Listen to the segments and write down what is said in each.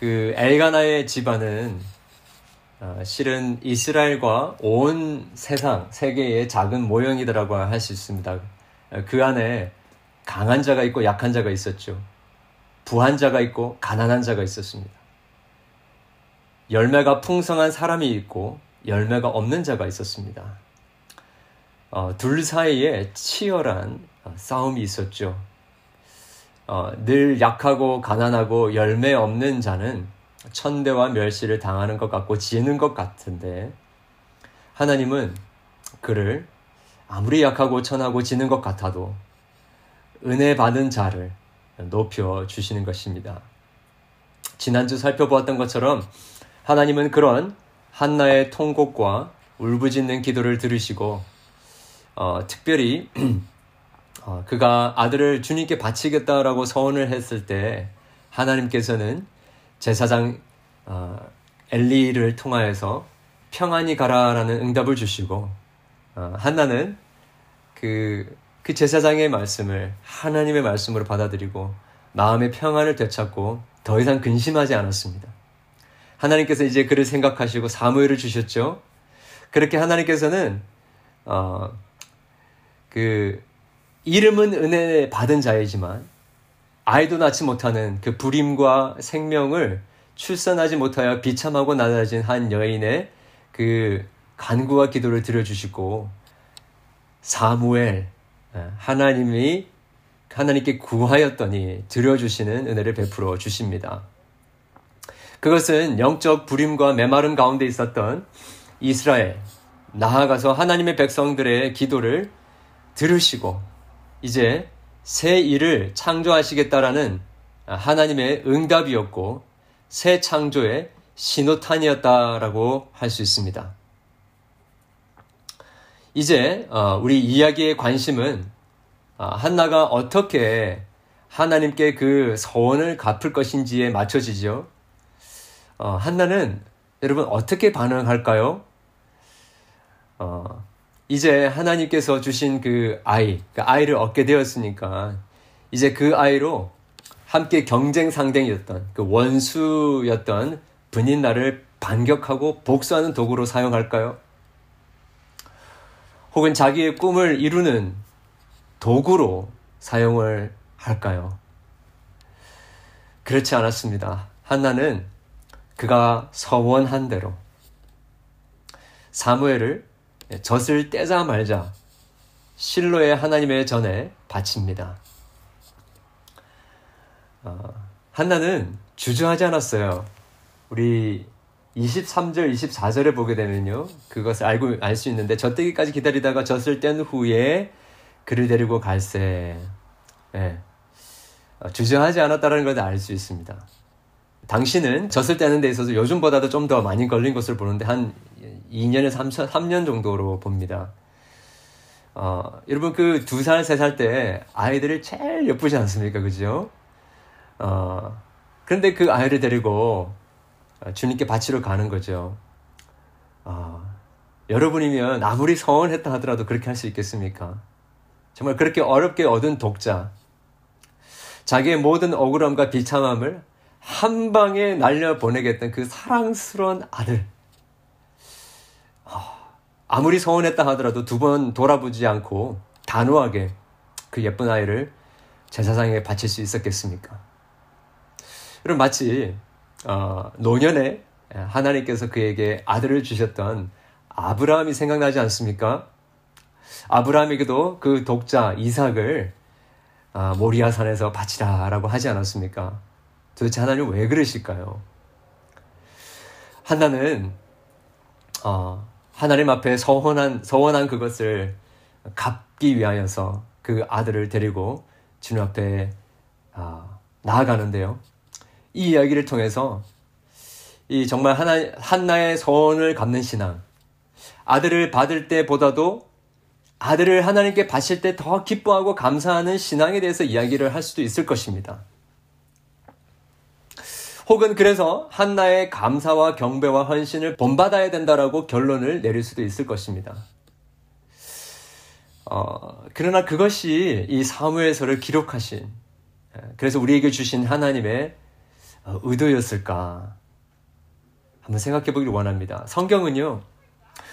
그 엘가나의 집안은 어, 실은 이스라엘과 온 세상, 세계의 작은 모형이더라고 할 수 있습니다. 그 안에 강한 자가 있고 약한 자가 있었죠. 부한 자가 있고 가난한 자가 있었습니다. 열매가 풍성한 사람이 있고 열매가 없는 자가 있었습니다. 어, 둘 사이에 치열한 어, 싸움이 있었죠. 어, 늘 약하고 가난하고 열매 없는 자는 천대와 멸시를 당하는 것 같고 지는 것 같은데 하나님은 그를 아무리 약하고 천하고 지는 것 같아도 은혜 받은 자를 높여 주시는 것입니다. 지난주 살펴보았던 것처럼 하나님은 그런 한나의 통곡과 울부짖는 기도를 들으시고 어, 특별히 어, 그가 아들을 주님께 바치겠다라고 서원을 했을 때 하나님께서는 제사장 어, 엘리를 통하여서 평안히 가라라는 응답을 주시고 어, 한나는 그, 그 제사장의 말씀을 하나님의 말씀으로 받아들이고 마음의 평안을 되찾고 더 이상 근심하지 않았습니다. 하나님께서 이제 그를 생각하시고 사무엘을 주셨죠. 그렇게 하나님께서는 어, 그 이름은 은혜 받은 자이지만 아이도 낳지 못하는 그 불임과 생명을 출산하지 못하여 비참하고 나다진 한 여인의 그 간구와 기도를 들어주시고 사무엘 어, 하나님이 하나님께 구하였더니 들어주시는 은혜를 베풀어 주십니다. 그것은 영적 불임과 메마름 가운데 있었던 이스라엘, 나아가서 하나님의 백성들의 기도를 들으시고 이제 새 일을 창조하시겠다라는 하나님의 응답이었고 새 창조의 신호탄이었다라고 할 수 있습니다. 이제 어, 우리 이야기의 관심은 어, 한나가 어떻게 하나님께 그 서원을 갚을 것인지에 맞춰지죠. 어, 한나는 여러분 어떻게 반응할까요? 어, 이제 하나님께서 주신 그 아이, 그 아이를 얻게 되었으니까 이제 그 아이로 함께 경쟁 상대였던 그 원수였던 분인 나를 반격하고 복수하는 도구로 사용할까요? 혹은 자기의 꿈을 이루는 도구로 사용을 할까요? 그렇지 않았습니다. 한나는 그가 서원한 대로 사무엘을 젖을 떼자 말자 실로의 하나님의 전에 바칩니다. 어, 한나는 주저하지 않았어요. 우리 23절, 24절에 보게 되면요. 그것을 알고, 알 수 있는데, 젖대기까지 기다리다가 젖을 뗀 후에 그를 데리고 갈새. 예. 어, 주저하지 않았다는 것을 알수 있습니다. 당신은 젖을 떼는 데 있어서 요즘보다도 좀 더 많이 걸린 것을 보는데, 한 2년에서 3, 3년 정도로 봅니다. 어, 여러분 그 두 살, 세 살 때 아이들을 제일 예쁘지 않습니까? 그죠? 어, 그런데 그 아이를 데리고 주님께 바치러 가는 거죠. 어, 여러분이면 아무리 서원했다 하더라도 그렇게 할 수 있겠습니까? 정말 그렇게 어렵게 얻은 독자, 자기의 모든 억울함과 비참함을 한 방에 날려보내겠다는 그 사랑스러운 아들. 아무리 서운했다 하더라도 두 번 돌아보지 않고 단호하게 그 예쁜 아이를 제사장에게 바칠 수 있었겠습니까? 여러분 마치 어, 노년에 하나님께서 그에게 아들을 주셨던 아브라함이 생각나지 않습니까? 아브라함에게도 그 독자 이삭을 아, 모리아산에서 바치라라고 하지 않았습니까? 도대체 하나님 왜 그러실까요? 하나는 어, 하나님 앞에 서원한 서원한 그것을 갚기 위하여서 그 아들을 데리고 주님 앞에 아, 나아가는데요. 이 이야기를 통해서 이 정말 하나 한나의 서원을 갚는 신앙, 아들을 받을 때보다도 아들을 하나님께 바칠 때 더 기뻐하고 감사하는 신앙에 대해서 이야기를 할 수도 있을 것입니다. 혹은 그래서 한나의 감사와 경배와 헌신을 본받아야 된다라고 결론을 내릴 수도 있을 것입니다. 어, 그러나 그것이 이 사무엘서를 기록하신 그래서 우리에게 주신 하나님의 어, 의도였을까? 한번 생각해 보기를 원합니다. 성경은요,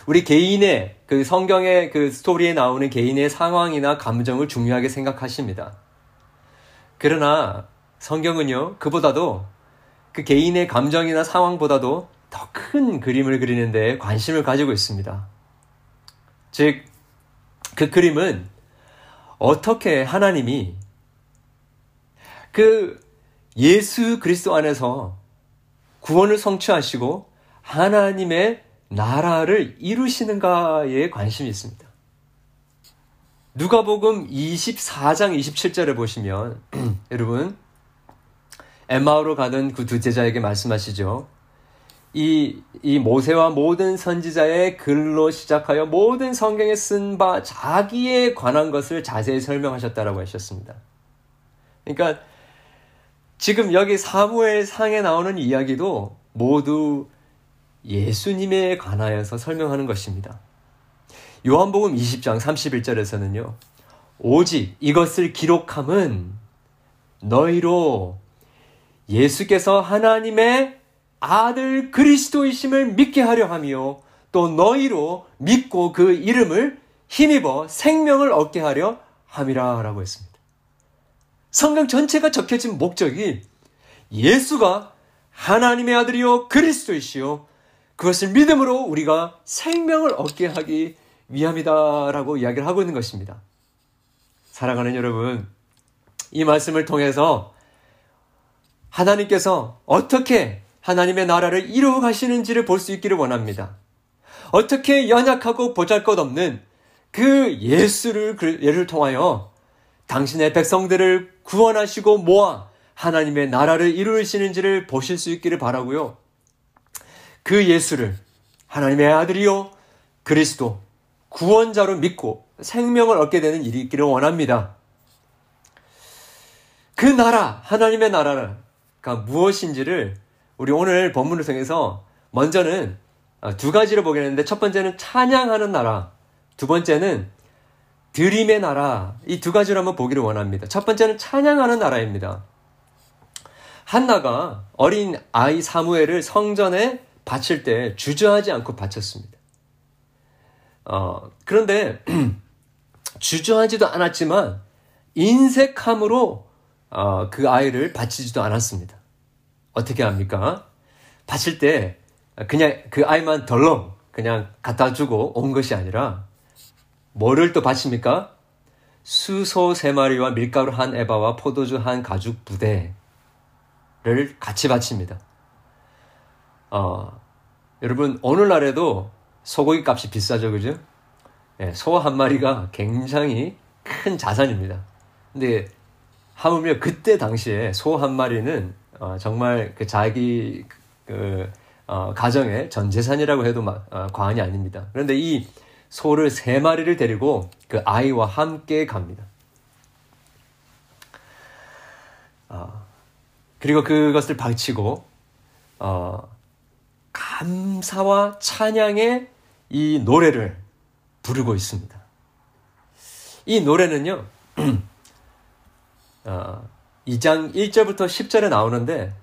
우리 개인의 그 성경의 그 스토리에 나오는 개인의 상황이나 감정을 중요하게 생각하십니다. 그러나 성경은요, 그보다도 그 개인의 감정이나 상황보다도 더 큰 그림을 그리는 데 관심을 가지고 있습니다. 즉, 그 그림은 어떻게 하나님이 그 예수 그리스도 안에서 구원을 성취하시고 하나님의 나라를 이루시는가에 관심이 있습니다. 누가복음 24장 27절에 보시면 여러분 엠마오로 가는 그두 제자에게 말씀하시죠. 이, 이 모세와 모든 선지자의 글로 시작하여 모든 성경에 쓴 바 자기에 관한 것을 자세히 설명하셨다라고 하셨습니다. 그러니까 지금 여기 사무엘 상에 나오는 이야기도 모두 예수님에 관하여서 설명하는 것입니다. 요한복음 20장 31절에서는요. 오직 이것을 기록함은 너희로 예수께서 하나님의 아들 그리스도이심을 믿게 하려 하며 또 너희로 믿고 그 이름을 힘입어 생명을 얻게 하려 함이라 라고 했습니다. 성경 전체가 적혀진 목적이 예수가 하나님의 아들이요 그리스도이시요 그것을 믿음으로 우리가 생명을 얻게 하기 위함이다라고 이야기를 하고 있는 것입니다. 사랑하는 여러분, 이 말씀을 통해서 하나님께서 어떻게 하나님의 나라를 이루어 가시는지를 볼 수 있기를 원합니다. 어떻게 연약하고 보잘 것 없는 그 예수를 예를 통하여 당신의 백성들을 구원하시고 모아 하나님의 나라를 이루시는지를 보실 수 있기를 바라고요. 그 예수를 하나님의 아들이요 그리스도 구원자로 믿고 생명을 얻게 되는 일이 있기를 원합니다. 그 나라 하나님의 나라 가 무엇인지를 우리 오늘 본문을 통해서 먼저는 어, 두 가지로 보겠는데 첫 번째는 찬양하는 나라, 두 번째는 드림의 나라 이 두 가지로 한번 보기를 원합니다. 첫 번째는 찬양하는 나라입니다. 한나가 어린 아이 사무엘을 성전에 바칠 때 주저하지 않고 바쳤습니다. 어, 그런데 주저하지도 않았지만 인색함으로 어, 그 아이를 바치지도 않았습니다. 어떻게 합니까? 바칠 때 그냥 그 아이만 덜렁 그냥 갖다 주고 온 것이 아니라 뭐를 또 바칩니까? 수소 세 마리와 밀가루 한 에바와 포도주 한 가죽 부대를 같이 바칩니다. 어, 여러분 오늘날에도 소고기 값이 비싸죠, 그죠? 네, 소한 마리가 굉장히 큰 자산입니다. 근데 하물며 그때 당시에 소 한 마리는 어, 정말 그 자기 그 어, 가정의 전 재산이라고 해도 막, 어, 과언이 아닙니다. 그런데 이 소를 세 마리를 데리고 그 아이와 함께 갑니다. 어, 그리고 그것을 바치고 어, 감사와 찬양의 이 노래를 부르고 있습니다. 이 노래는요, 어, 2장 1절부터 10절에 나오는데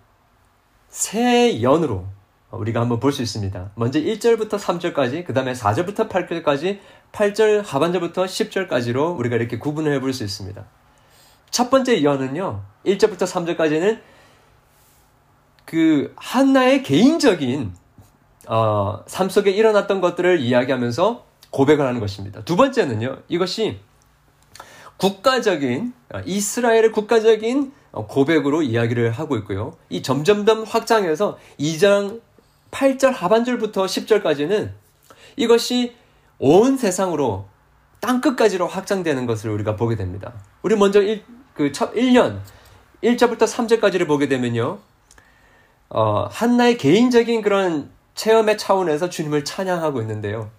새 연으로 우리가 한번 볼 수 있습니다. 먼저 1절부터 3절까지, 그 다음에 4절부터 8절까지, 8절 하반절부터 10절까지로 우리가 이렇게 구분을 해볼 수 있습니다. 첫 번째 연은요, 1절부터 3절까지는 그 한나의 개인적인 어, 삶 속에 일어났던 것들을 이야기하면서 고백을 하는 것입니다. 두 번째는요, 이것이 국가적인 어, 이스라엘의 국가적인 어, 고백으로 이야기를 하고 있고요. 이 점점점 확장해서 2장 8절 하반절부터 10절까지는 이것이 온 세상으로 땅 끝까지로 확장되는 것을 우리가 보게 됩니다. 우리 먼저 1, 그 첫 1년 1절부터 3절까지를 보게 되면요. 어, 한나의 개인적인 그런 체험의 차원에서 주님을 찬양하고 있는데요.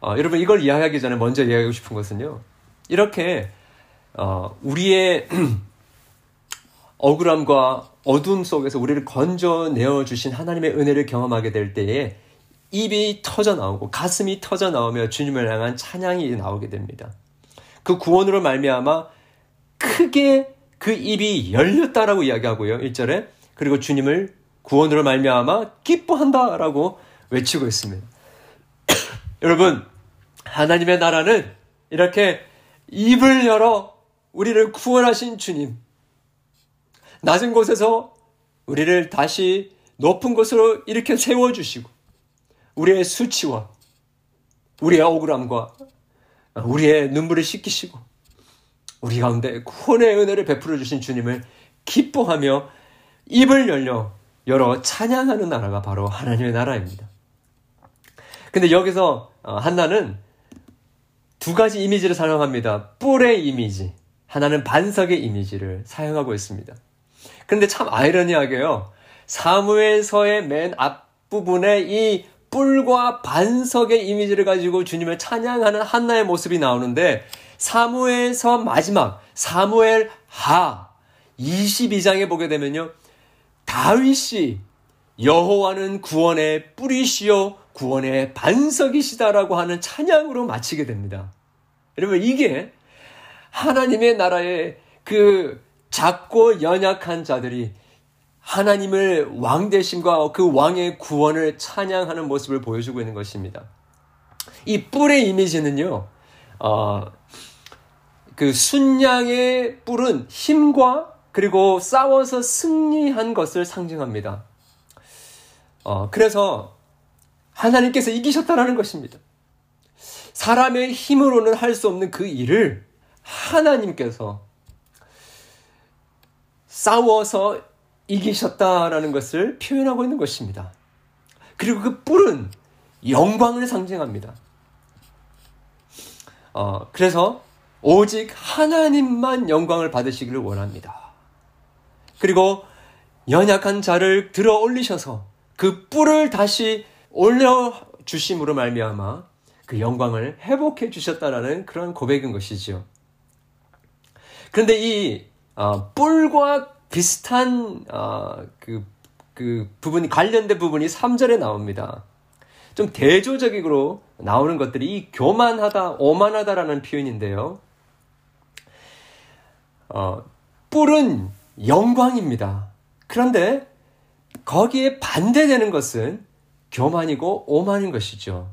어, 여러분 이걸 이야기하기 전에 먼저 이야기하고 싶은 것은요. 이렇게 어, 우리의 억울함과 어둠 속에서 우리를 건져내어 주신 하나님의 은혜를 경험하게 될 때에 입이 터져 나오고 가슴이 터져 나오며 주님을 향한 찬양이 나오게 됩니다. 그 구원으로 말미암아 크게 그 입이 열렸다라고 이야기하고요. 1절에 그리고 주님을 구원으로 말미암아 기뻐한다라고 외치고 있습니다. 여러분, 하나님의 나라는 이렇게 입을 열어 우리를 구원하신 주님, 낮은 곳에서 우리를 다시 높은 곳으로 이렇게 세워주시고, 우리의 수치와 우리의 억울함과 우리의 눈물을 씻기시고, 우리 가운데 구원의 은혜를 베풀어 주신 주님을 기뻐하며 입을 열려 열어 찬양하는 나라가 바로 하나님의 나라입니다. 근데 여기서 어, 한나는 두 가지 이미지를 사용합니다. 뿔의 이미지, 하나는 반석의 이미지를 사용하고 있습니다. 그런데 참 아이러니하게요. 사무엘서의 맨 앞부분에 이 뿔과 반석의 이미지를 가지고 주님을 찬양하는 한나의 모습이 나오는데 사무엘서 마지막 사무엘 하 22장에 보게 되면요. 다윗이 여호와는 구원의 뿌리시요 구원의 반석이시다라고 하는 찬양으로 마치게 됩니다. 여러분 이게 하나님의 나라의 그 작고 연약한 자들이 하나님을 왕 대신과 그 왕의 구원을 찬양하는 모습을 보여주고 있는 것입니다. 이 뿔의 이미지는요, 어, 그 순양의 뿔은 힘과 그리고 싸워서 승리한 것을 상징합니다. 어, 그래서 하나님께서 이기셨다라는 것입니다. 사람의 힘으로는 할 수 없는 그 일을 하나님께서 싸워서 이기셨다라는 것을 표현하고 있는 것입니다. 그리고 그 뿔은 영광을 상징합니다. 어, 그래서 오직 하나님만 영광을 받으시기를 원합니다. 그리고 연약한 자를 들어 올리셔서 그 뿔을 다시 올려 주심으로 말미암아 그 영광을 회복해 주셨다라는 그런 고백인 것이지요. 그런데 이 어, 뿔과 비슷한 어, 그, 그 부분이 관련된 부분이 3절에 나옵니다. 좀 대조적으로 나오는 것들이 이 교만하다, 오만하다라는 표현인데요. 어, 뿔은 영광입니다. 그런데 거기에 반대되는 것은 교만이고 오만인 것이죠.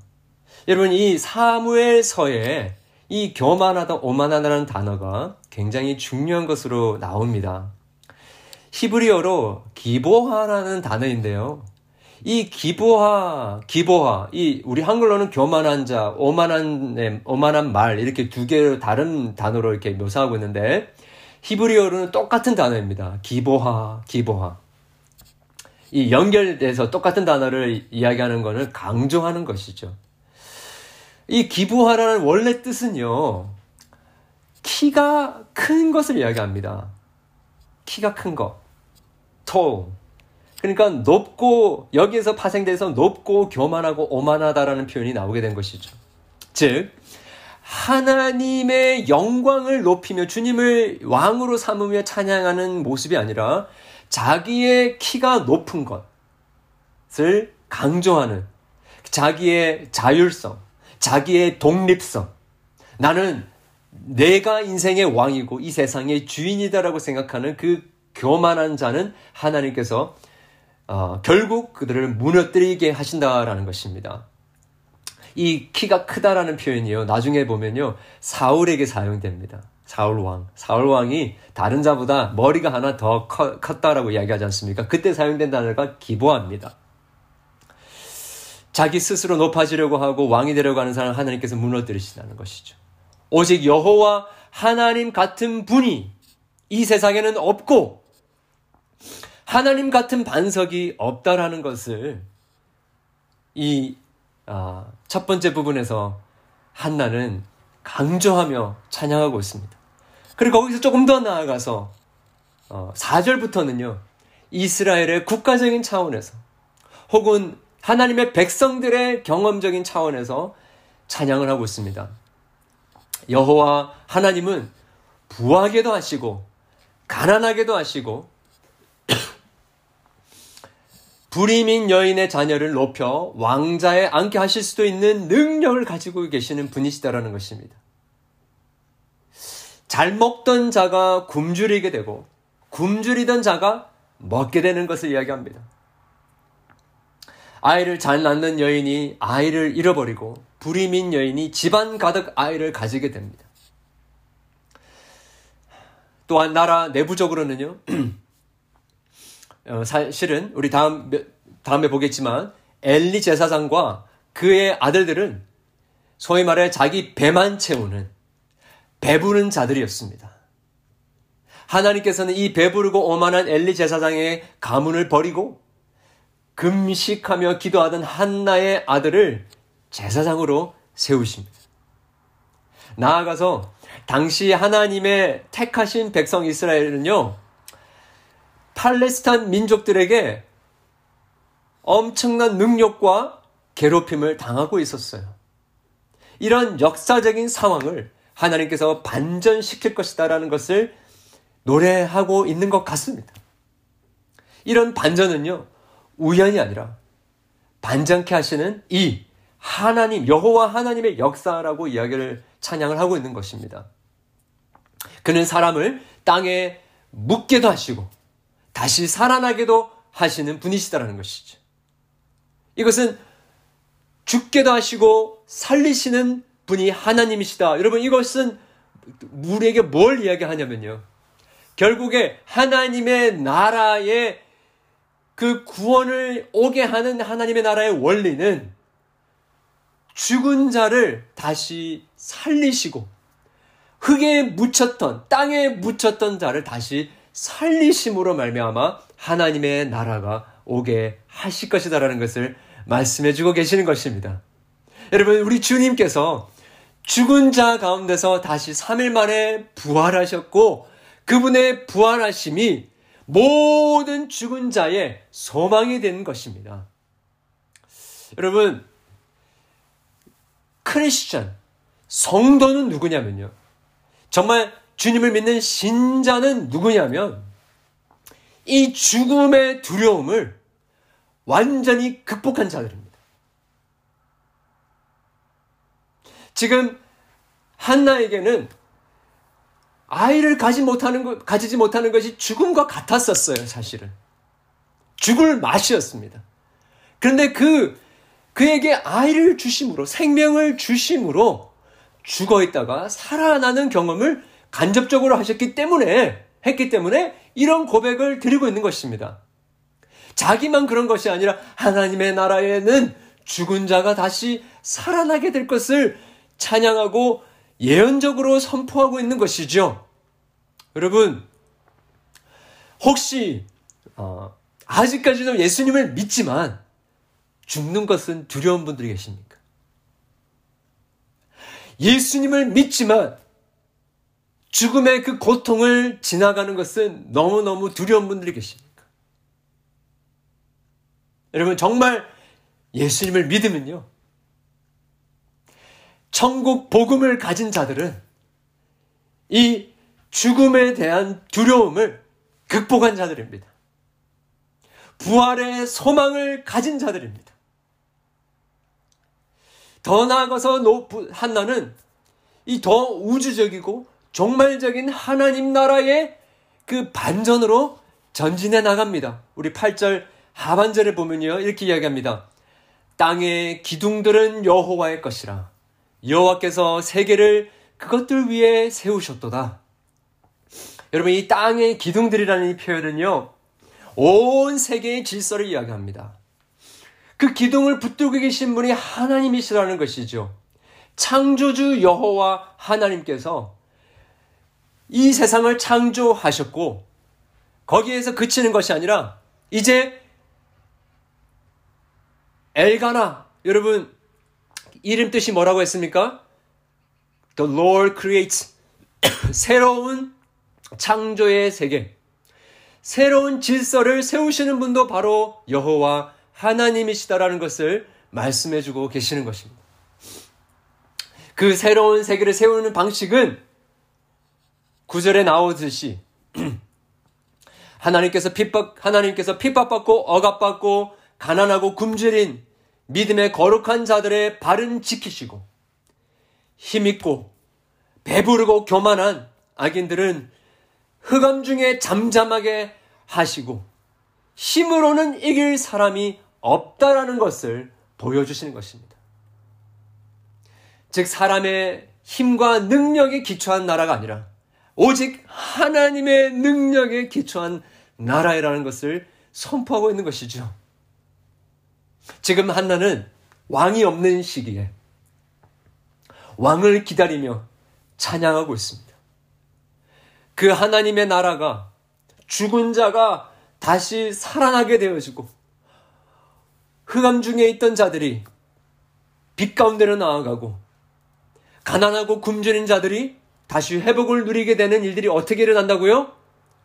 여러분 이 사무엘서에 이 교만하다 오만하다는 단어가 굉장히 중요한 것으로 나옵니다. 히브리어로 기보하라는 단어인데요. 이 기보하, 기보하, 이 우리 한글로는 교만한 자, 오만한 오만한 말 이렇게 두 개로 다른 단어로 이렇게 묘사하고 있는데 히브리어로는 똑같은 단어입니다. 기보하, 기보하. 이 연결돼서 똑같은 단어를 이야기하는 것을 강조하는 것이죠. 이 기부하라는 원래 뜻은요, 키가 큰 것을 이야기합니다. 키가 큰 것. tall. 그러니까 높고, 여기에서 파생돼서 높고 교만하고 오만하다라는 표현이 나오게 된 것이죠. 즉, 하나님의 영광을 높이며 주님을 왕으로 삼으며 찬양하는 모습이 아니라 자기의 키가 높은 것을 강조하는 자기의 자율성, 자기의 독립성. 나는 내가 인생의 왕이고 이 세상의 주인이다라고 생각하는 그 교만한 자는 하나님께서 어, 결국 그들을 무너뜨리게 하신다라는 것입니다. 이 키가 크다라는 표현이요. 나중에 보면요. 사울에게 사용됩니다. 사울 왕. 사울 왕이 다른 자보다 머리가 하나 더 커, 컸다라고 이야기하지 않습니까? 그때 사용된 단어가 기보합니다. 자기 스스로 높아지려고 하고 왕이 되려고 하는 사람 하나님께서 무너뜨리신다는 것이죠. 오직 여호와 하나님 같은 분이 이 세상에는 없고 하나님 같은 반석이 없다라는 것을 이 아, 첫 번째 부분에서 한나는 강조하며 찬양하고 있습니다. 그리고 거기서 조금 더 나아가서 어, 4절부터는요. 이스라엘의 국가적인 차원에서 혹은 하나님의 백성들의 경험적인 차원에서 찬양을 하고 있습니다. 여호와 하나님은 부하게도 하시고 가난하게도 하시고 불임인 여인의 자녀를 높여 왕자에 앉게 하실 수도 있는 능력을 가지고 계시는 분이시다라는 것입니다. 잘 먹던 자가 굶주리게 되고 굶주리던 자가 먹게 되는 것을 이야기합니다. 아이를 잘 낳는 여인이 아이를 잃어버리고 불임인 여인이 집안 가득 아이를 가지게 됩니다. 또한 나라 내부적으로는요. 어, 사실은 우리 다음 다음에 보겠지만 엘리 제사장과 그의 아들들은 소위 말해 자기 배만 채우는 배부른 자들이었습니다. 하나님께서는 이 배부르고 오만한 엘리 제사장의 가문을 버리고 금식하며 기도하던 한나의 아들을 제사장으로 세우십니다. 나아가서 당시 하나님의 택하신 백성 이스라엘은요, 팔레스타인 민족들에게 엄청난 능력과 괴롭힘을 당하고 있었어요. 이런 역사적인 상황을 하나님께서 반전시킬 것이다라는 것을 노래하고 있는 것 같습니다. 이런 반전은요, 우연이 아니라 반전케 하시는 이 하나님, 여호와 하나님의 역사라고 이야기를 찬양을 하고 있는 것입니다. 그는 사람을 땅에 묻게도 하시고 다시 살아나게도 하시는 분이시다라는 것이죠. 이것은 죽게도 하시고 살리시는 분이 하나님이시다. 여러분 이것은 우리에게 뭘 이야기하냐면요. 결국에 하나님의 나라의 그 구원을 오게 하는 하나님의 나라의 원리는 죽은 자를 다시 살리시고 흙에 묻혔던 땅에 묻혔던 자를 다시 살리심으로 말미암아 하나님의 나라가 오게 하실 것이다라는 것을 말씀해 주고 계시는 것입니다. 여러분 우리 주님께서 죽은 자 가운데서 다시 3일 만에 부활하셨고 그분의 부활하심이 모든 죽은 자의 소망이 된 것입니다. 여러분 크리스천 성도는 누구냐면요. 정말 주님을 믿는 신자는 누구냐면 이 죽음의 두려움을 완전히 극복한 자들입니다. 지금 한나에게는 아이를 가지 못하는 것, 가지지 못하는 것이 죽음과 같았었어요, 사실은. 죽을 맛이었습니다. 그런데 그, 그에게 아이를 주심으로, 생명을 주심으로 죽어 있다가 살아나는 경험을 간접적으로 하셨기 때문에, 했기 때문에 이런 고백을 드리고 있는 것입니다. 자기만 그런 것이 아니라 하나님의 나라에는 죽은 자가 다시 살아나게 될 것을 찬양하고 예언적으로 선포하고 있는 것이죠. 여러분, 혹시, 어, 아직까지도 예수님을 믿지만 죽는 것은 두려운 분들이 계십니까? 예수님을 믿지만 죽음의 그 고통을 지나가는 것은 너무너무 두려운 분들이 계십니까? 여러분, 정말 예수님을 믿으면요. 천국 복음을 가진 자들은 이 죽음에 대한 두려움을 극복한 자들입니다. 부활의 소망을 가진 자들입니다. 더 나아가서 한나는 이 더 우주적이고 종말적인 하나님 나라의 그 반전으로 전진해 나갑니다. 우리 8절 하반절에 보면요. 이렇게 이야기합니다. 땅의 기둥들은 여호와의 것이라. 여호와께서 세계를 그것들 위에 세우셨도다. 여러분 이 땅의 기둥들이라는 이 표현은요. 온 세계의 질서를 이야기합니다. 그 기둥을 붙들고 계신 분이 하나님이시라는 것이죠. 창조주 여호와 하나님께서 이 세상을 창조하셨고 거기에서 그치는 것이 아니라 이제 엘가나 여러분 이름 뜻이 뭐라고 했습니까? The Lord creates 새로운 창조의 세계 새로운 질서를 세우시는 분도 바로 여호와 하나님이시다라는 것을 말씀해 주고 계시는 것입니다. 그 새로운 세계를 세우는 방식은 구절에 나오듯이 하나님께서 핍박 하나님께서 핍박받고 억압받고 가난하고 굶주린 믿음의 거룩한 자들의 발은 지키시고 힘있고 배부르고 교만한 악인들은 흑암 중에 잠잠하게 하시고 힘으로는 이길 사람이 없다라는 것을 보여주시는 것입니다. 즉, 사람의 힘과 능력에 기초한 나라가 아니라 오직 하나님의 능력에 기초한 나라라는 것을 선포하고 있는 것이죠. 지금 한나는 왕이 없는 시기에 왕을 기다리며 찬양하고 있습니다. 그 하나님의 나라가 죽은 자가 다시 살아나게 되어지고 흑암 중에 있던 자들이 빛 가운데로 나아가고 가난하고 굶주린 자들이 다시 회복을 누리게 되는 일들이 어떻게 일어난다고요?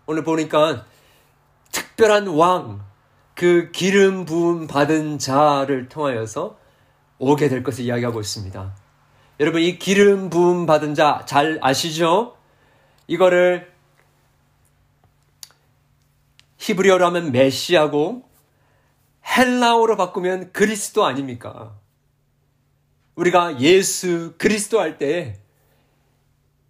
오늘 보니까 특별한 왕, 그 기름 부음 받은 자를 통하여서 오게 될 것을 이야기하고 있습니다. 여러분, 이 기름 부음 받은 자 잘 아시죠? 이거를 히브리어로 하면 메시아고 헬라어로 바꾸면 그리스도 아닙니까? 우리가 예수 그리스도 할 때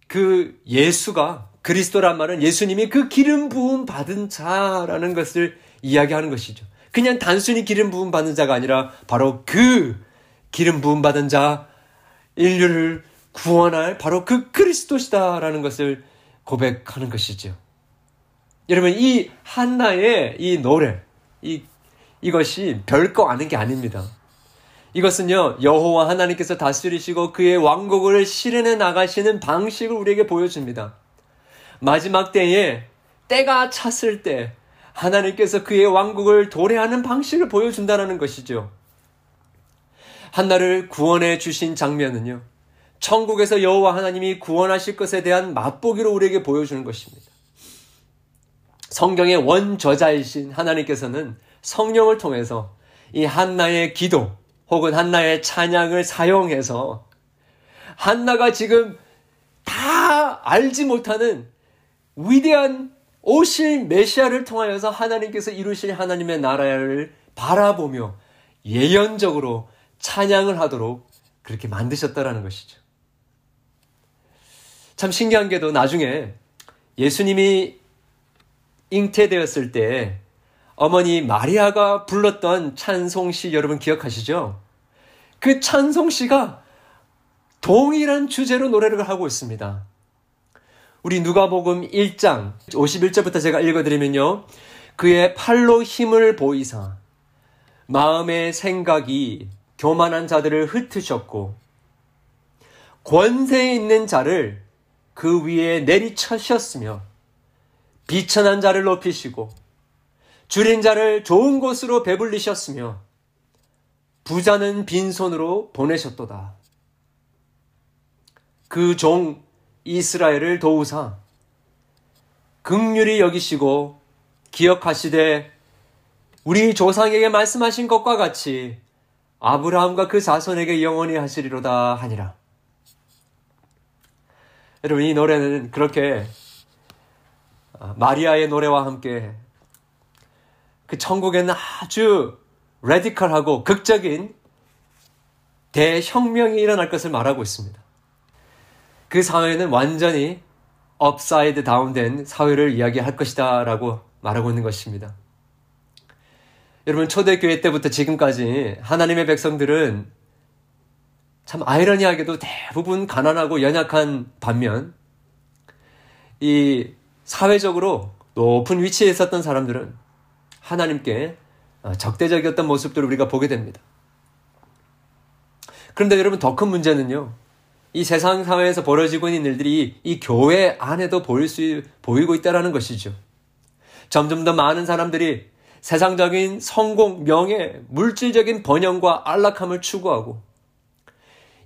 그 예수가 그리스도란 말은 예수님이 그 기름 부음 받은 자라는 것을 이야기하는 것이죠. 그냥 단순히 기름 부음 받은 자가 아니라 바로 그 기름 부음 받은 자 인류를 구원할 바로 그 그리스도시다라는 것을 고백하는 것이죠. 여러분 이 한나의 이 노래 이 이것이 별거 아닌 게 아닙니다. 이것은요, 여호와 하나님께서 다스리시고 그의 왕국을 실현해 나가시는 방식을 우리에게 보여줍니다. 마지막 때에 때가 찼을 때 하나님께서 그의 왕국을 도래하는 방식을 보여준다는 것이죠. 한나를 구원해 주신 장면은요. 천국에서 여호와 하나님이 구원하실 것에 대한 맛보기로 우리에게 보여주는 것입니다. 성경의 원저자이신 하나님께서는 성령을 통해서 이 한나의 기도 혹은 한나의 찬양을 사용해서 한나가 지금 다 알지 못하는 위대한 오실 메시아를 통하여서 하나님께서 이루실 하나님의 나라를 바라보며 예언적으로 찬양을 하도록 그렇게 만드셨다라는 것이죠. 참 신기한 게도 나중에 예수님이 잉태되었을 때 어머니 마리아가 불렀던 찬송시 여러분 기억하시죠? 그 찬송시가 동일한 주제로 노래를 하고 있습니다. 우리 누가복음 1장 51절부터 제가 읽어드리면요. 그의 팔로 힘을 보이사 마음의 생각이 교만한 자들을 흩으셨고 권세 있는 자를 그 위에 내리쳐셨으며 비천한 자를 높이시고 줄인 자를 좋은 곳으로 배불리셨으며 부자는 빈손으로 보내셨도다. 그 종 이스라엘을 도우사 극률이 여기시고 기억하시되 우리 조상에게 말씀하신 것과 같이 아브라함과 그 자손에게 영원히 하시리로다 하니라. 여러분 이 노래는 그렇게 마리아의 노래와 함께 그 천국에는 아주 레디컬하고 극적인 대혁명이 일어날 것을 말하고 있습니다. 그 사회는 완전히 upside down된 사회를 이야기할 것이다 라고 말하고 있는 것입니다. 여러분, 초대교회 때부터 지금까지 하나님의 백성들은 참 아이러니하게도 대부분 가난하고 연약한 반면 이 사회적으로 높은 위치에 있었던 사람들은 하나님께 어, 적대적이었던 모습들을 우리가 보게 됩니다. 그런데 여러분 더 큰 문제는요. 이 세상 사회에서 벌어지고 있는 일들이 이 교회 안에도 보일 수, 보이고 있다는 것이죠. 점점 더 많은 사람들이 세상적인 성공, 명예, 물질적인 번영과 안락함을 추구하고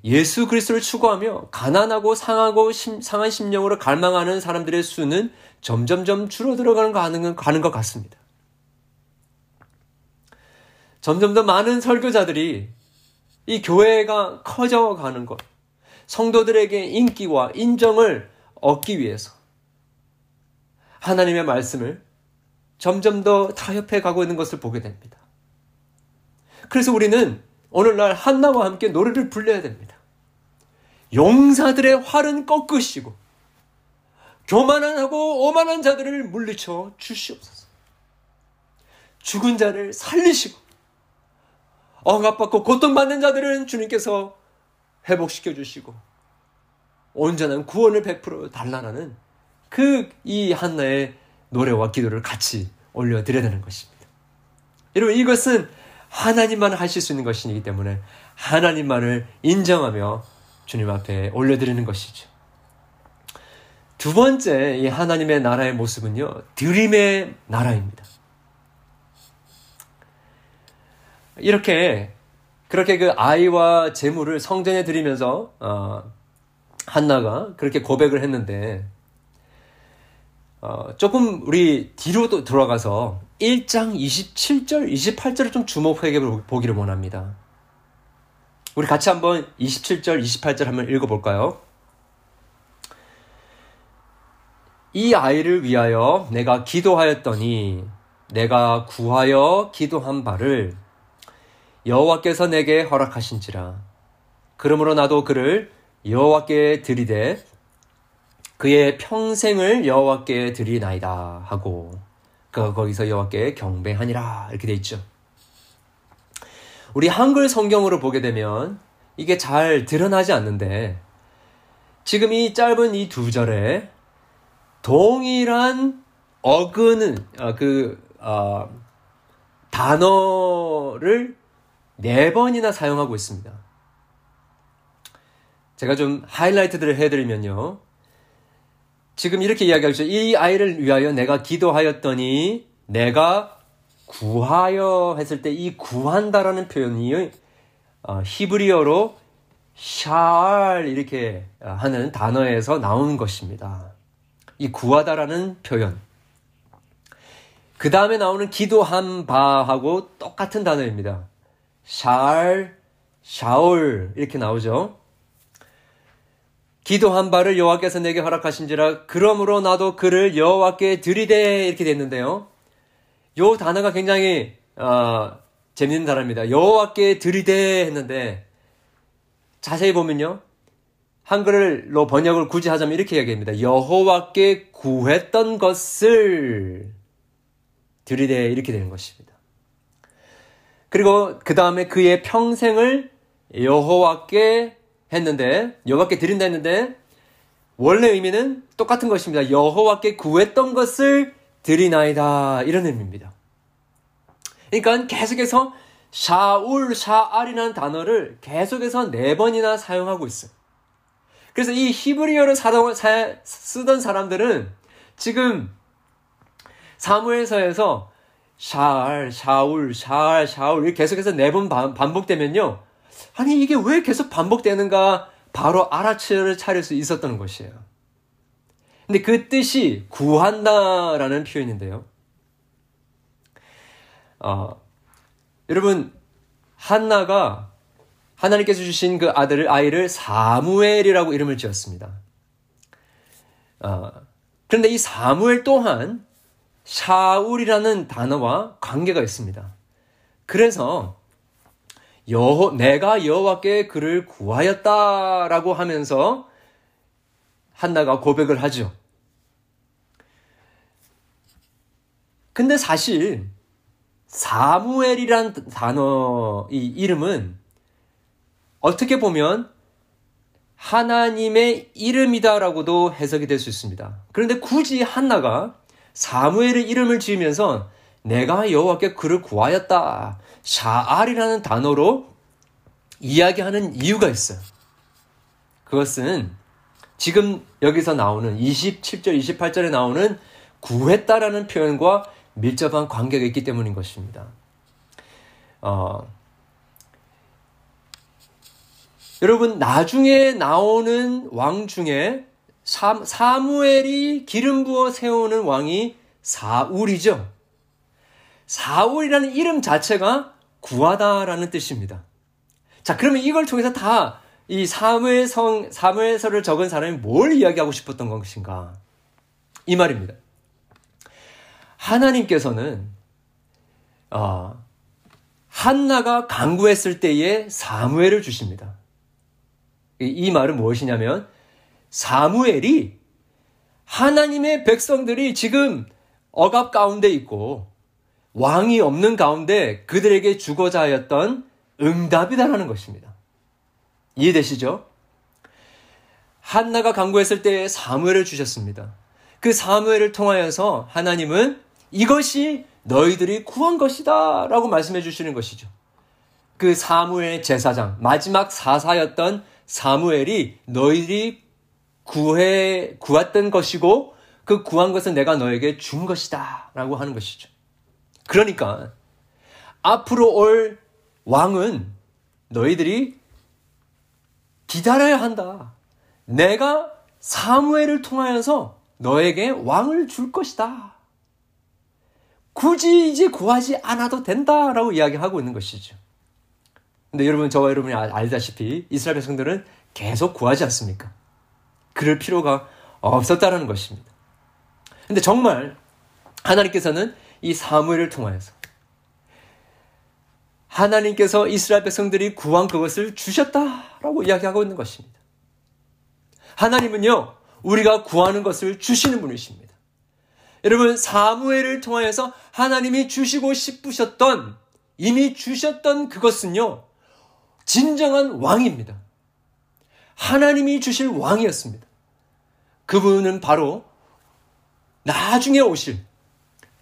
예수 그리스도를 추구하며 가난하고 상하고 심, 상한 심령으로 갈망하는 사람들의 수는 점점점 줄어들어가는 가는, 가는 것 같습니다. 점점 더 많은 설교자들이 이 교회가 커져가는 것, 성도들에게 인기와 인정을 얻기 위해서 하나님의 말씀을 점점 더 타협해 가고 있는 것을 보게 됩니다. 그래서 우리는 오늘날 한나와 함께 노래를 불러야 됩니다. 용사들의 활은 꺾으시고 교만하고 오만한 자들을 물리쳐 주시옵소서. 죽은 자를 살리시고 억압받고 고통받는 자들은 주님께서 회복시켜 주시고 온전한 구원을 베풀어 달라는 그 이 한나의 노래와 기도를 같이 올려드려야 되는 것입니다. 여러분 이것은 하나님만 하실 수 있는 것이기 때문에 하나님만을 인정하며 주님 앞에 올려드리는 것이죠. 두 번째 이 하나님의 나라의 모습은요 드림의 나라입니다. 이렇게 그렇게 그 아이와 재물을 성전에 드리면서 어, 한나가 그렇게 고백을 했는데 어, 조금 우리 뒤로 돌아가서 1장 27절, 28절을 좀 주목하게 보기를 원합니다. 우리 같이 한번 27절, 28절 한번 읽어볼까요? 이 아이를 위하여 내가 기도하였더니 내가 구하여 기도한 바를 여호와께서 내게 허락하신지라. 그러므로 나도 그를 여호와께 드리되 그의 평생을 여호와께 드리나이다 하고 그가 거기서 여호와께 경배하니라 이렇게 돼 있죠. 우리 한글 성경으로 보게 되면 이게 잘 드러나지 않는데 지금 이 짧은 이 두 절에 동일한 어근은 아, 그 어, 단어를 네 번이나 사용하고 있습니다. 제가 좀 하이라이트들을 해드리면요. 지금 이렇게 이야기하죠. 이 아이를 위하여 내가 기도하였더니 내가 구하여 했을 때 이 구한다라는 표현이 어, 히브리어로 샬 이렇게 하는 단어에서 나오는 것입니다. 이 구하다라는 표현. 그 다음에 나오는 기도한 바하고 똑같은 단어입니다. 샬, 샤올 이렇게 나오죠. 기도한 바를 여호와께서 내게 허락하신지라 그러므로 나도 그를 여호와께 드리되 이렇게 됐는데요. 요 단어가 굉장히 어, 재밌는 단어입니다. 여호와께 드리되 했는데 자세히 보면요. 한글로 번역을 굳이 하자면 이렇게 이야기합니다. 여호와께 구했던 것을 드리되 이렇게 되는 것입니다. 그리고 그 다음에 그의 평생을 여호와께 했는데 여호와께 드린다 했는데 원래 의미는 똑같은 것입니다. 여호와께 구했던 것을 드리나이다 이런 의미입니다. 그러니까 계속해서 샤울 샤알이라는 단어를 계속해서 네 번이나 사용하고 있어요. 그래서 이 히브리어를 쓰던 사람들은 지금 사무엘서에서 샤알, 샤울, 샤알, 샤울 이렇게 계속해서 네 번 반복되면요. 아니 이게 왜 계속 반복되는가 바로 알아차릴 수 있었던 것이에요. 근데 그 뜻이 구한다라는 표현인데요. 어, 여러분 한나가 하나님께서 주신 그 아들을 아이를 사무엘이라고 이름을 지었습니다. 어, 그런데 이 사무엘 또한 샤울이라는 단어와 관계가 있습니다. 그래서 여호 내가 여호와께 그를 구하였다라고 하면서 한나가 고백을 하죠. 근데 사실 사무엘이란 단어 이 이름은 어떻게 보면 하나님의 이름이다라고도 해석이 될 수 있습니다. 그런데 굳이 한나가 사무엘의 이름을 지으면서 내가 여호와께 그를 구하였다. 샤알이라는 단어로 이야기하는 이유가 있어요. 그것은 지금 여기서 나오는 27절, 28절에 나오는 구했다라는 표현과 밀접한 관계가 있기 때문인 것입니다. 어, 여러분, 나중에 나오는 왕 중에 사, 사무엘이 기름 부어 세우는 왕이 사울이죠. 사울이라는 이름 자체가 구하다라는 뜻입니다. 자, 그러면 이걸 통해서 다 이 사무엘성, 사무엘서를 적은 사람이 뭘 이야기하고 싶었던 것인가? 이 말입니다. 하나님께서는, 어, 한나가 강구했을 때에 사무엘을 주십니다. 이, 이 말은 무엇이냐면, 사무엘이 하나님의 백성들이 지금 억압 가운데 있고 왕이 없는 가운데 그들에게 주고자 하였던 응답이다라는 것입니다. 이해되시죠? 한나가 강구했을 때 사무엘을 주셨습니다. 그 사무엘을 통하여서 하나님은 이것이 너희들이 구한 것이다 라고 말씀해 주시는 것이죠. 그 사무엘 제사장, 마지막 사사였던 사무엘이 너희들이 구해, 구했던 것이고 그 구한 것은 내가 너에게 준 것이다 라고 하는 것이죠. 그러니까 앞으로 올 왕은 너희들이 기다려야 한다. 내가 사무엘을 통하여서 너에게 왕을 줄 것이다. 굳이 이제 구하지 않아도 된다라고 이야기하고 있는 것이죠. 근데 여러분, 저와 여러분이 알다시피 이스라엘 백성들은 계속 구하지 않습니까? 그럴 필요가 없었다라는 것입니다. 근데 정말 하나님께서는 이 사무엘을 통하여서 하나님께서 이스라엘 백성들이 구한 그것을 주셨다라고 이야기하고 있는 것입니다. 하나님은요, 우리가 구하는 것을 주시는 분이십니다. 여러분, 사무엘을 통하여서 하나님이 주시고 싶으셨던, 이미 주셨던 그것은요, 진정한 왕입니다. 하나님이 주실 왕이었습니다. 그분은 바로 나중에 오실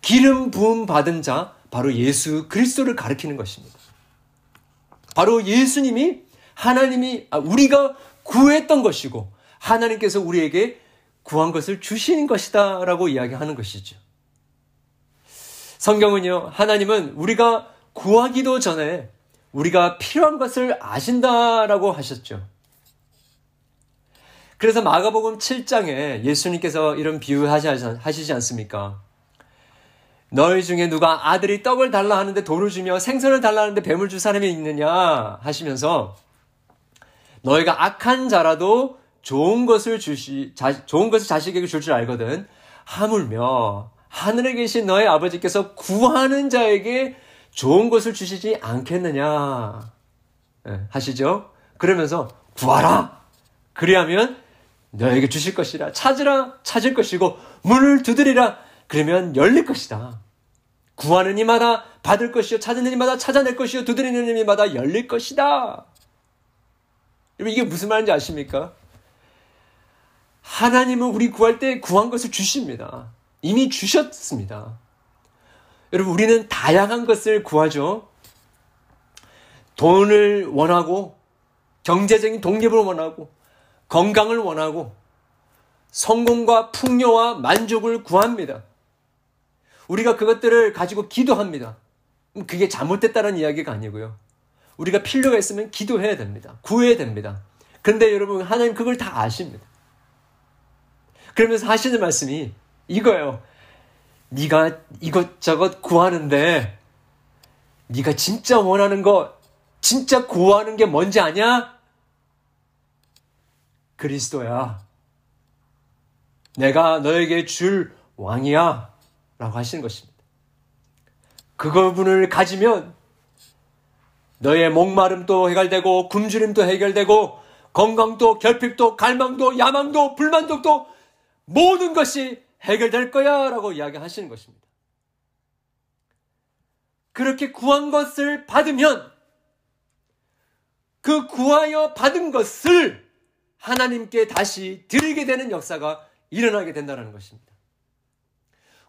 기름 부음 받은 자, 바로 예수 그리스도를 가리키는 것입니다. 바로 예수님이 하나님이 아, 우리가 구했던 것이고 하나님께서 우리에게 구한 것을 주시는 것이다라고 이야기하는 것이죠. 성경은요, 하나님은 우리가 구하기도 전에 우리가 필요한 것을 아신다라고 하셨죠. 그래서 마가복음 7장에 예수님께서 이런 비유 하시지 않습니까? 너희 중에 누가 아들이 떡을 달라 하는데 돌을 주며 생선을 달라 하는데 뱀을 줄 사람이 있느냐 하시면서 너희가 악한 자라도 좋은 것을 주시 자, 좋은 것을 자식에게 줄 줄 알거든 하물며 하늘에 계신 너희 아버지께서 구하는 자에게 좋은 것을 주시지 않겠느냐 네, 하시죠. 그러면서 구하라. 그리하면 너에게 주실 것이라 찾으라 찾을 것이고 문을 두드리라 그러면 열릴 것이다. 구하는 이마다 받을 것이요 찾는 이마다 찾아낼 것이요 두드리는 이마다 열릴 것이다. 여러분 이게 무슨 말인지 아십니까? 하나님은 우리 구할 때 구한 것을 주십니다. 이미 주셨습니다. 여러분 우리는 다양한 것을 구하죠. 돈을 원하고 경제적인 독립을 원하고 건강을 원하고 성공과 풍요와 만족을 구합니다. 우리가 그것들을 가지고 기도합니다. 그게 잘못됐다는 이야기가 아니고요. 우리가 필요가 있으면 기도해야 됩니다. 구해야 됩니다. 근데 여러분, 하나님 그걸 다 아십니다. 그러면서 하시는 말씀이 이거예요. 네가 이것저것 구하는데 네가 진짜 원하는 거 진짜 구하는 게 뭔지 아냐? 그리스도야. 내가 너에게 줄 왕이야. 라고 하시는 것입니다. 그분을 가지면 너의 목마름도 해결되고 굶주림도 해결되고 건강도 결핍도 갈망도 야망도 불만족도 모든 것이 해결될 거야 라고 이야기하시는 것입니다. 그렇게 구한 것을 받으면 그 구하여 받은 것을 하나님께 다시 드리게 되는 역사가 일어나게 된다는 것입니다.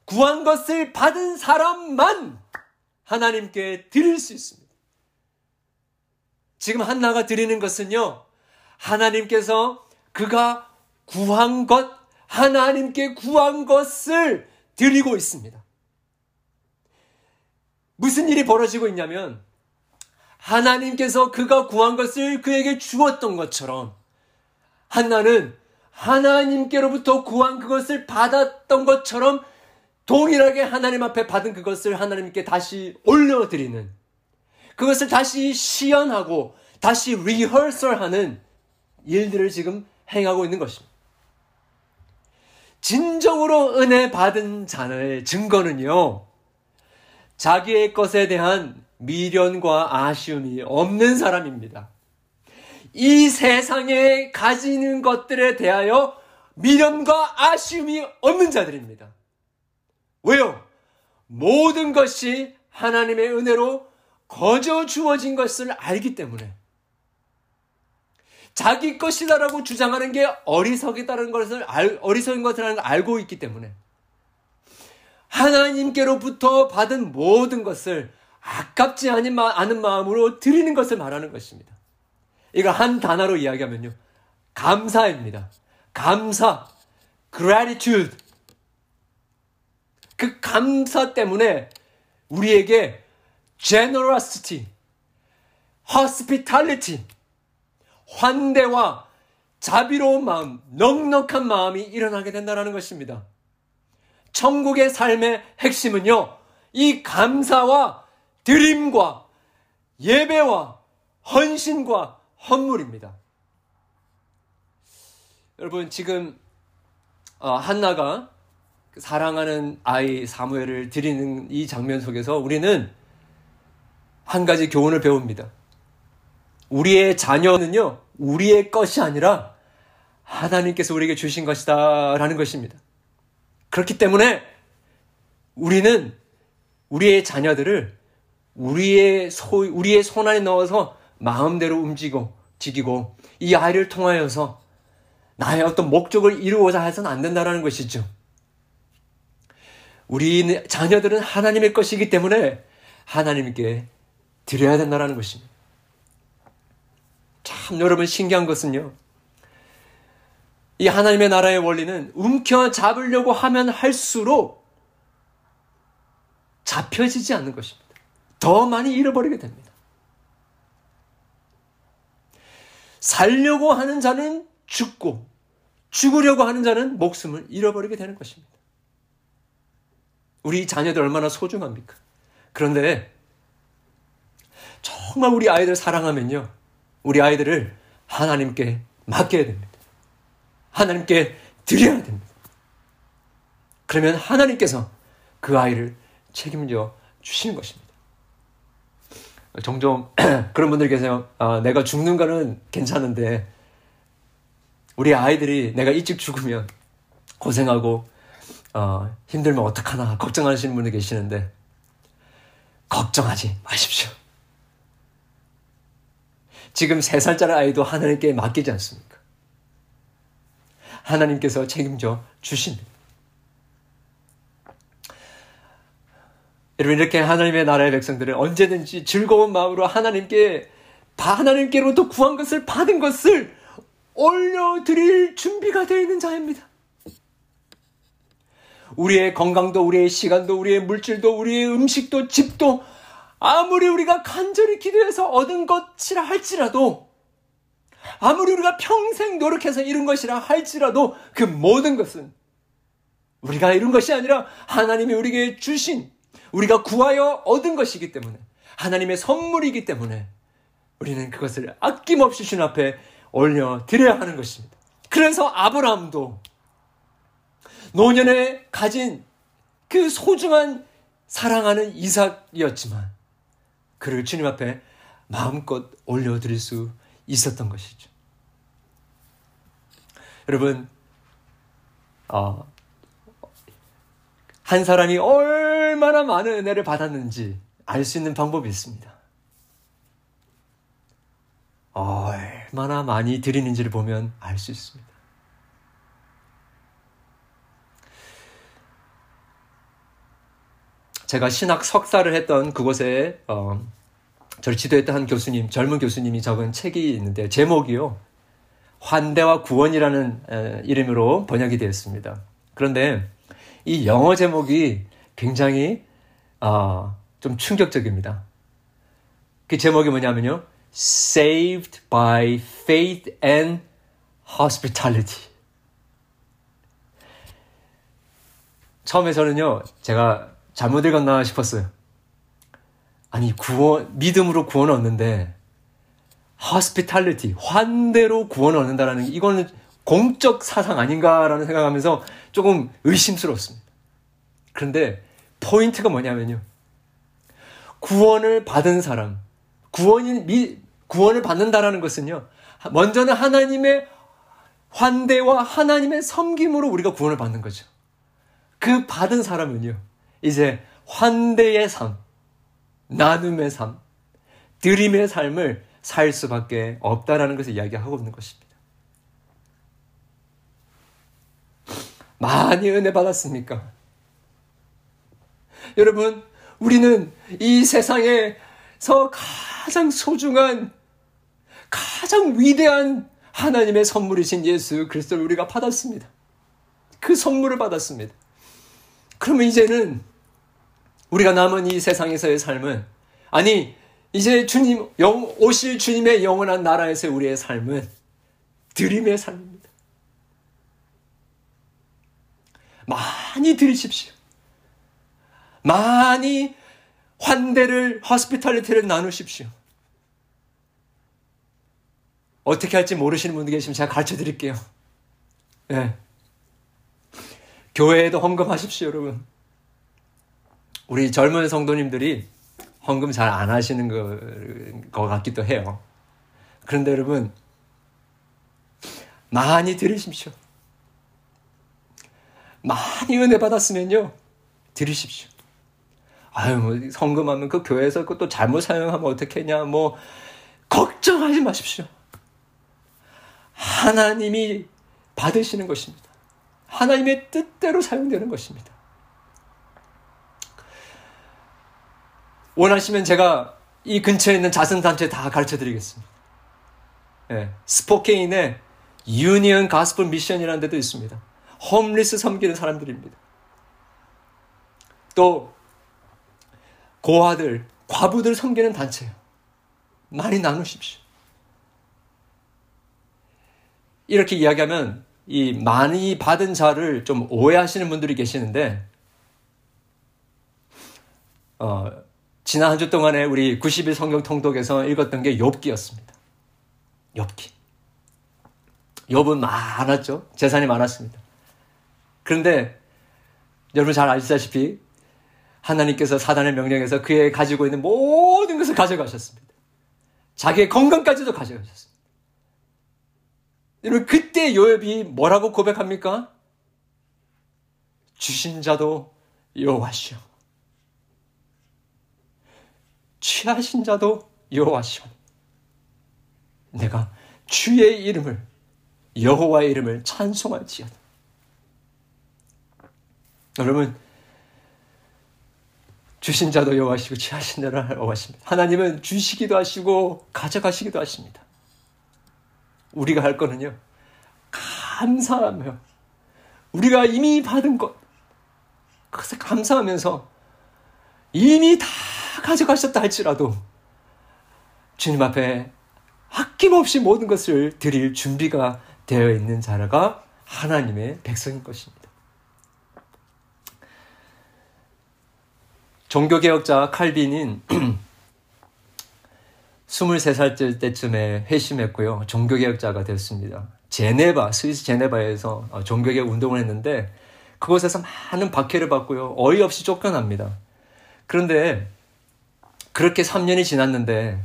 구한 것을 받은 사람만 하나님께 드릴 수 있습니다. 지금 한나가 드리는 것은요, 하나님께서 그가 구한 것, 하나님께 구한 것을 드리고 있습니다. 무슨 일이 벌어지고 있냐면, 하나님께서 그가 구한 것을 그에게 주었던 것처럼, 한나는 하나님께로부터 구한 그것을 받았던 것처럼 동일하게 하나님 앞에 받은 그것을 하나님께 다시 올려드리는 그것을 다시 시연하고 다시 리허설하는 일들을 지금 행하고 있는 것입니다. 진정으로 은혜 받은 자의 증거는요, 자기의 것에 대한 미련과 아쉬움이 없는 사람입니다. 이 세상에 가지는 것들에 대하여 미련과 아쉬움이 없는 자들입니다. 왜요? 모든 것이 하나님의 은혜로 거저 주어진 것을 알기 때문에 자기 것이다라고 주장하는 게 어리석이다는 것을 알, 어리석인 것이라는 걸 알고 있기 때문에 하나님께로부터 받은 모든 것을 아깝지 않은 마음으로 드리는 것을 말하는 것입니다. 이걸 한 단어로 이야기하면요. 감사입니다. 감사. gratitude. 그 감사 때문에 우리에게 generosity, hospitality, 환대와 자비로운 마음, 넉넉한 마음이 일어나게 된다는 것입니다. 천국의 삶의 핵심은요, 이 감사와 드림과 예배와 헌신과 헌물입니다. 여러분, 지금, 어, 한나가 사랑하는 아이 사무엘을 드리는 이 장면 속에서 우리는 한 가지 교훈을 배웁니다. 우리의 자녀는요, 우리의 것이 아니라 하나님께서 우리에게 주신 것이다. 라는 것입니다. 그렇기 때문에 우리는 우리의 자녀들을 우리의 소, 우리의 손 안에 넣어서 마음대로 움직이고, 지기고, 이 아이를 통하여서 나의 어떤 목적을 이루고자 해서는 안 된다는 것이죠. 우리 자녀들은 하나님의 것이기 때문에 하나님께 드려야 된다는 것입니다. 참 여러분 신기한 것은요. 이 하나님의 나라의 원리는 움켜 잡으려고 하면 할수록 잡혀지지 않는 것입니다. 더 많이 잃어버리게 됩니다. 살려고 하는 자는 죽고 죽으려고 하는 자는 목숨을 잃어버리게 되는 것입니다. 우리 자녀들 얼마나 소중합니까? 그런데 정말 우리 아이들 사랑하면요. 우리 아이들을 하나님께 맡겨야 됩니다. 하나님께 드려야 됩니다. 그러면 하나님께서 그 아이를 책임져 주시는 것입니다. 종종 그런 분들 계세요. 아, 내가 죽는 거는 괜찮은데 우리 아이들이 내가 일찍 죽으면 고생하고 어, 힘들면 어떡하나 걱정하시는 분들 계시는데 걱정하지 마십시오. 지금 세 살짜리 아이도 하나님께 맡기지 않습니까? 하나님께서 책임져 주십니다. 여러분 이렇게 하나님의 나라의 백성들은 언제든지 즐거운 마음으로 하나님께 하나님께로부터 구한 것을 받은 것을 올려드릴 준비가 되어 있는 자입니다. 우리의 건강도, 우리의 시간도, 우리의 물질도, 우리의 음식도, 집도 아무리 우리가 간절히 기도해서 얻은 것이라 할지라도 아무리 우리가 평생 노력해서 이룬 것이라 할지라도 그 모든 것은 우리가 이룬 것이 아니라 하나님이 우리에게 주신 우리가 구하여 얻은 것이기 때문에 하나님의 선물이기 때문에 우리는 그것을 아낌없이 주님 앞에 올려 드려야 하는 것입니다. 그래서 아브라함도 노년에 가진 그 소중한 사랑하는 이삭이었지만 그를 주님 앞에 마음껏 올려드릴 수 있었던 것이죠. 여러분, 어, 한 사람이 얼마나 많은 은혜를 받았는지 알 수 있는 방법이 있습니다. 얼마나 많이 드리는지를 보면 알 수 있습니다. 제가 신학 석사를 했던 그곳에 어, 저를 지도했던 한 교수님, 젊은 교수님이 적은 책이 있는데 제목이요. 환대와 구원이라는 에, 이름으로 번역이 되었습니다. 그런데 이 영어 제목이 굉장히 어, 좀 충격적입니다. 그 제목이 뭐냐면요. Saved by Faith and Hospitality. 처음에 저는요, 제가 잘못 읽었나 싶었어요. 아니, 구원, 믿음으로 구원을 얻는데, hospitality, 환대로 구원을 얻는다라는, 이거는 공적 사상 아닌가라는 생각하면서 조금 의심스러웠습니다. 그런데 포인트가 뭐냐면요. 구원을 받은 사람, 구원인, 미, 구원을 받는다라는 것은요. 먼저는 하나님의 환대와 하나님의 섬김으로 우리가 구원을 받는 거죠. 그 받은 사람은요. 이제 환대의 삶, 나눔의 삶, 드림의 삶을 살 수밖에 없다라는 것을 이야기하고 있는 것입니다. 많이 은혜 받았습니까? 여러분, 우리는 이 세상에서 가장 소중한, 가장 위대한 하나님의 선물이신 예수 그리스도를 우리가 받았습니다. 그 선물을 받았습니다. 그러면 이제는 우리가 남은 이 세상에서의 삶은 아니 이제 주님 영, 오실 주님의 영원한 나라에서 우리의 삶은 드림의 삶입니다. 많이 드리십시오. 많이 환대를 허스피탈리티를 나누십시오. 어떻게 할지 모르시는 분들 계시면 제가 가르쳐 드릴게요. 네. 교회에도 헌금하십시오, 여러분. 우리 젊은 성도님들이 헌금 잘 안 하시는 거, 것 같기도 해요. 그런데 여러분, 많이 들으십시오. 많이 은혜 받았으면요, 들으십시오. 아유, 뭐, 헌금하면 그 교회에서 그것도 잘못 사용하면 어떻겠냐, 뭐, 걱정하지 마십시오. 하나님이 받으시는 것입니다. 하나님의 뜻대로 사용되는 것입니다. 원하시면 제가 이 근처에 있는 자선단체 다 가르쳐 드리겠습니다. 예, 스포케인에 유니언 가스플 미션이라는 데도 있습니다. 홈리스 섬기는 사람들입니다. 또 고아들, 과부들 섬기는 단체요. 많이 나누십시오. 이렇게 이야기하면 이 많이 받은 자를 좀 오해하시는 분들이 계시는데, 어, 지난 한 주 동안에 우리 90일 성경 통독에서 읽었던 게 욥기였습니다. 욥기. 욥은 많았죠. 재산이 많았습니다. 그런데 여러분 잘 아시다시피 하나님께서 사단의 명령에서 그의 가지고 있는 모든 것을 가져가셨습니다. 자기의 건강까지도 가져가셨습니다. 여러분 그때 요압이 뭐라고 고백합니까? 주신 자도 여호와시오. 취하신 자도 여호와시오. 내가 주의 이름을 여호와의 이름을 찬송할지어다. 여러분 주신 자도 여호와시고 취하신 자도 여호와십니다. 하나님은 주시기도 하시고 가져가시기도 하십니다. 우리가 할 거는요. 감사하며 우리가 이미 받은 것 그것을 감사하면서 이미 다 가져가셨다 할지라도 주님 앞에 아낌없이 모든 것을 드릴 준비가 되어 있는 자가 하나님의 백성인 것입니다. 종교개혁자 칼빈인 23살 때쯤에 회심했고요. 종교개혁자가 됐습니다. 제네바, 스위스 제네바에서 어, 종교개혁 운동을 했는데 그곳에서 많은 박해를 받고요. 어이없이 쫓겨납니다. 그런데 그렇게 3년이 지났는데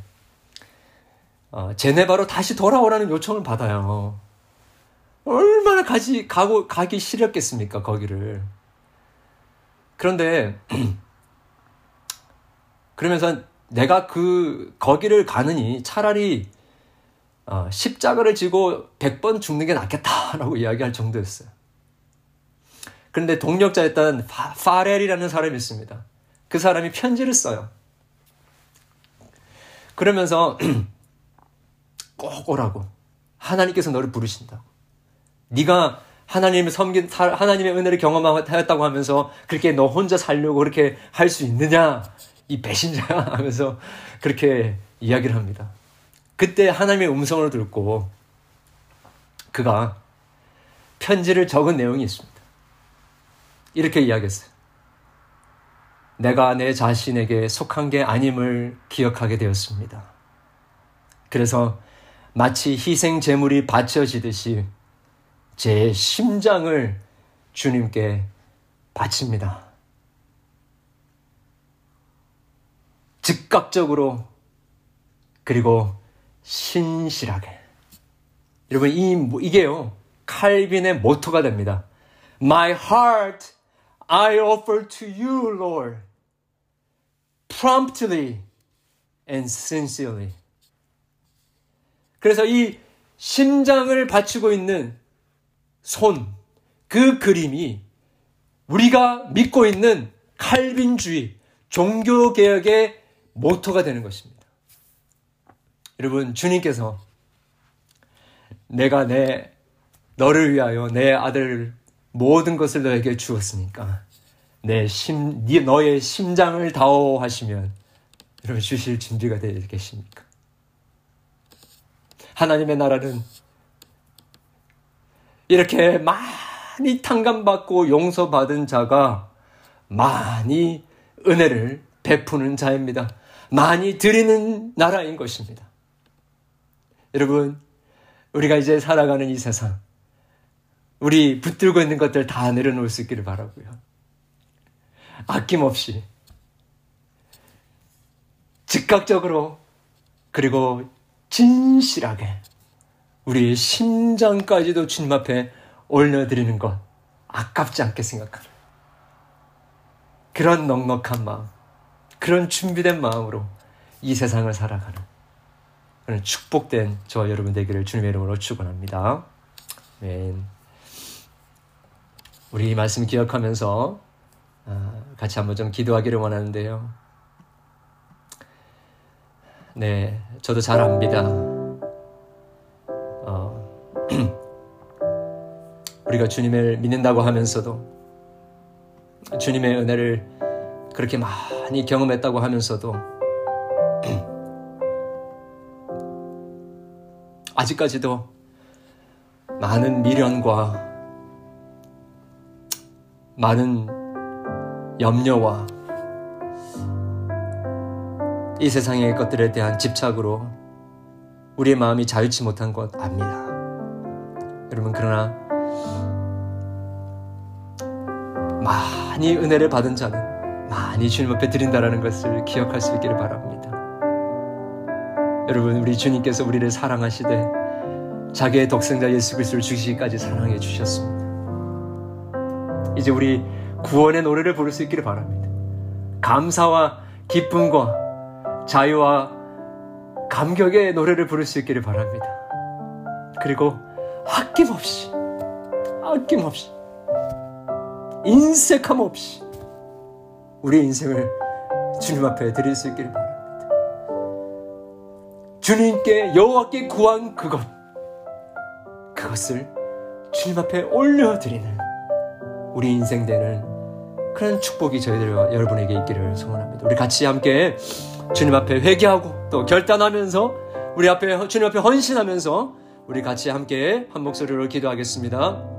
어, 제네바로 다시 돌아오라는 요청을 받아요. 얼마나 가지 가고 가기 싫었겠습니까 거기를. 그런데 그러면서 내가 그 거기를 가느니 차라리 어, 십자가를 지고 100번 죽는 게 낫겠다라고 이야기할 정도였어요. 그런데 동력자였던 파, 파렐이라는 사람이 있습니다. 그 사람이 편지를 써요. 그러면서 꼭 오라고. 하나님께서 너를 부르신다고. 네가 하나님을 섬긴 하나님의 은혜를 경험하였다고 하면서 그렇게 너 혼자 살려고 그렇게 할 수 있느냐? 이 배신자야 하면서 그렇게 이야기를 합니다. 그때 하나님의 음성을 듣고 그가 편지를 적은 내용이 있습니다. 이렇게 이야기했어요. 내가 내 자신에게 속한 게 아님을 기억하게 되었습니다. 그래서 마치 희생 제물이 바쳐지듯이 제 심장을 주님께 바칩니다. 즉각적으로 그리고 신실하게. 여러분 이 이게요 칼빈의 모토가 됩니다. My heart I offer to you, Lord. promptly and sincerely. 그래서 이 심장을 바치고 있는 손, 그 그림이 우리가 믿고 있는 칼빈주의, 종교개혁의 모토가 되는 것입니다. 여러분, 주님께서 내가 내, 너를 위하여 내 아들 모든 것을 너에게 주었으니까 내 심, 너의 심장을 다호하시면 여러분 주실 준비가 되어 계십니까? 하나님의 나라는 이렇게 많이 탕감받고 용서받은 자가 많이 은혜를 베푸는 자입니다. 많이 드리는 나라인 것입니다. 여러분, 우리가 이제 살아가는 이 세상, 우리 붙들고 있는 것들 다 내려놓을 수 있기를 바라고요. 아낌없이, 즉각적으로, 그리고 진실하게 우리의 심장까지도 주님 앞에 올려드리는 것 아깝지 않게 생각하는 그런 넉넉한 마음, 그런 준비된 마음으로 이 세상을 살아가는 그런 축복된 저와 여러분 되기를 주님의 이름으로 축원합니다. 네. 우리 이 말씀 기억하면서 아, 같이 한번 좀 기도하기를 원하는데요. 네, 저도 잘 압니다. 어, 우리가 주님을 믿는다고 하면서도 주님의 은혜를 그렇게 많이 경험했다고 하면서도 아직까지도 많은 미련과 많은 염려와 이 세상의 것들에 대한 집착으로 우리의 마음이 자유치 못한 것 압니다. 여러분, 그러나 많이 은혜를 받은 자는 많이 주님 앞에 드린다라는 것을 기억할 수 있기를 바랍니다. 여러분, 우리 주님께서 우리를 사랑하시되 자기의 독생자 예수 그리스도를 주시기까지 사랑해 주셨습니다. 이제 우리 구원의 노래를 부를 수 있기를 바랍니다. 감사와 기쁨과 자유와 감격의 노래를 부를 수 있기를 바랍니다. 그리고 아낌없이, 아낌없이, 인색함 없이 우리 인생을 주님 앞에 드릴 수 있기를 바랍니다. 주님께 여호와께 구한 그것, 그것을 주님 앞에 올려드리는 우리 인생 되는 그런 축복이 저희들과 여러분에게 있기를 소원합니다. 우리 같이 함께 주님 앞에 회개하고 또 결단하면서 우리 앞에 주님 앞에 헌신하면서 우리 같이 함께 한 목소리로 기도하겠습니다.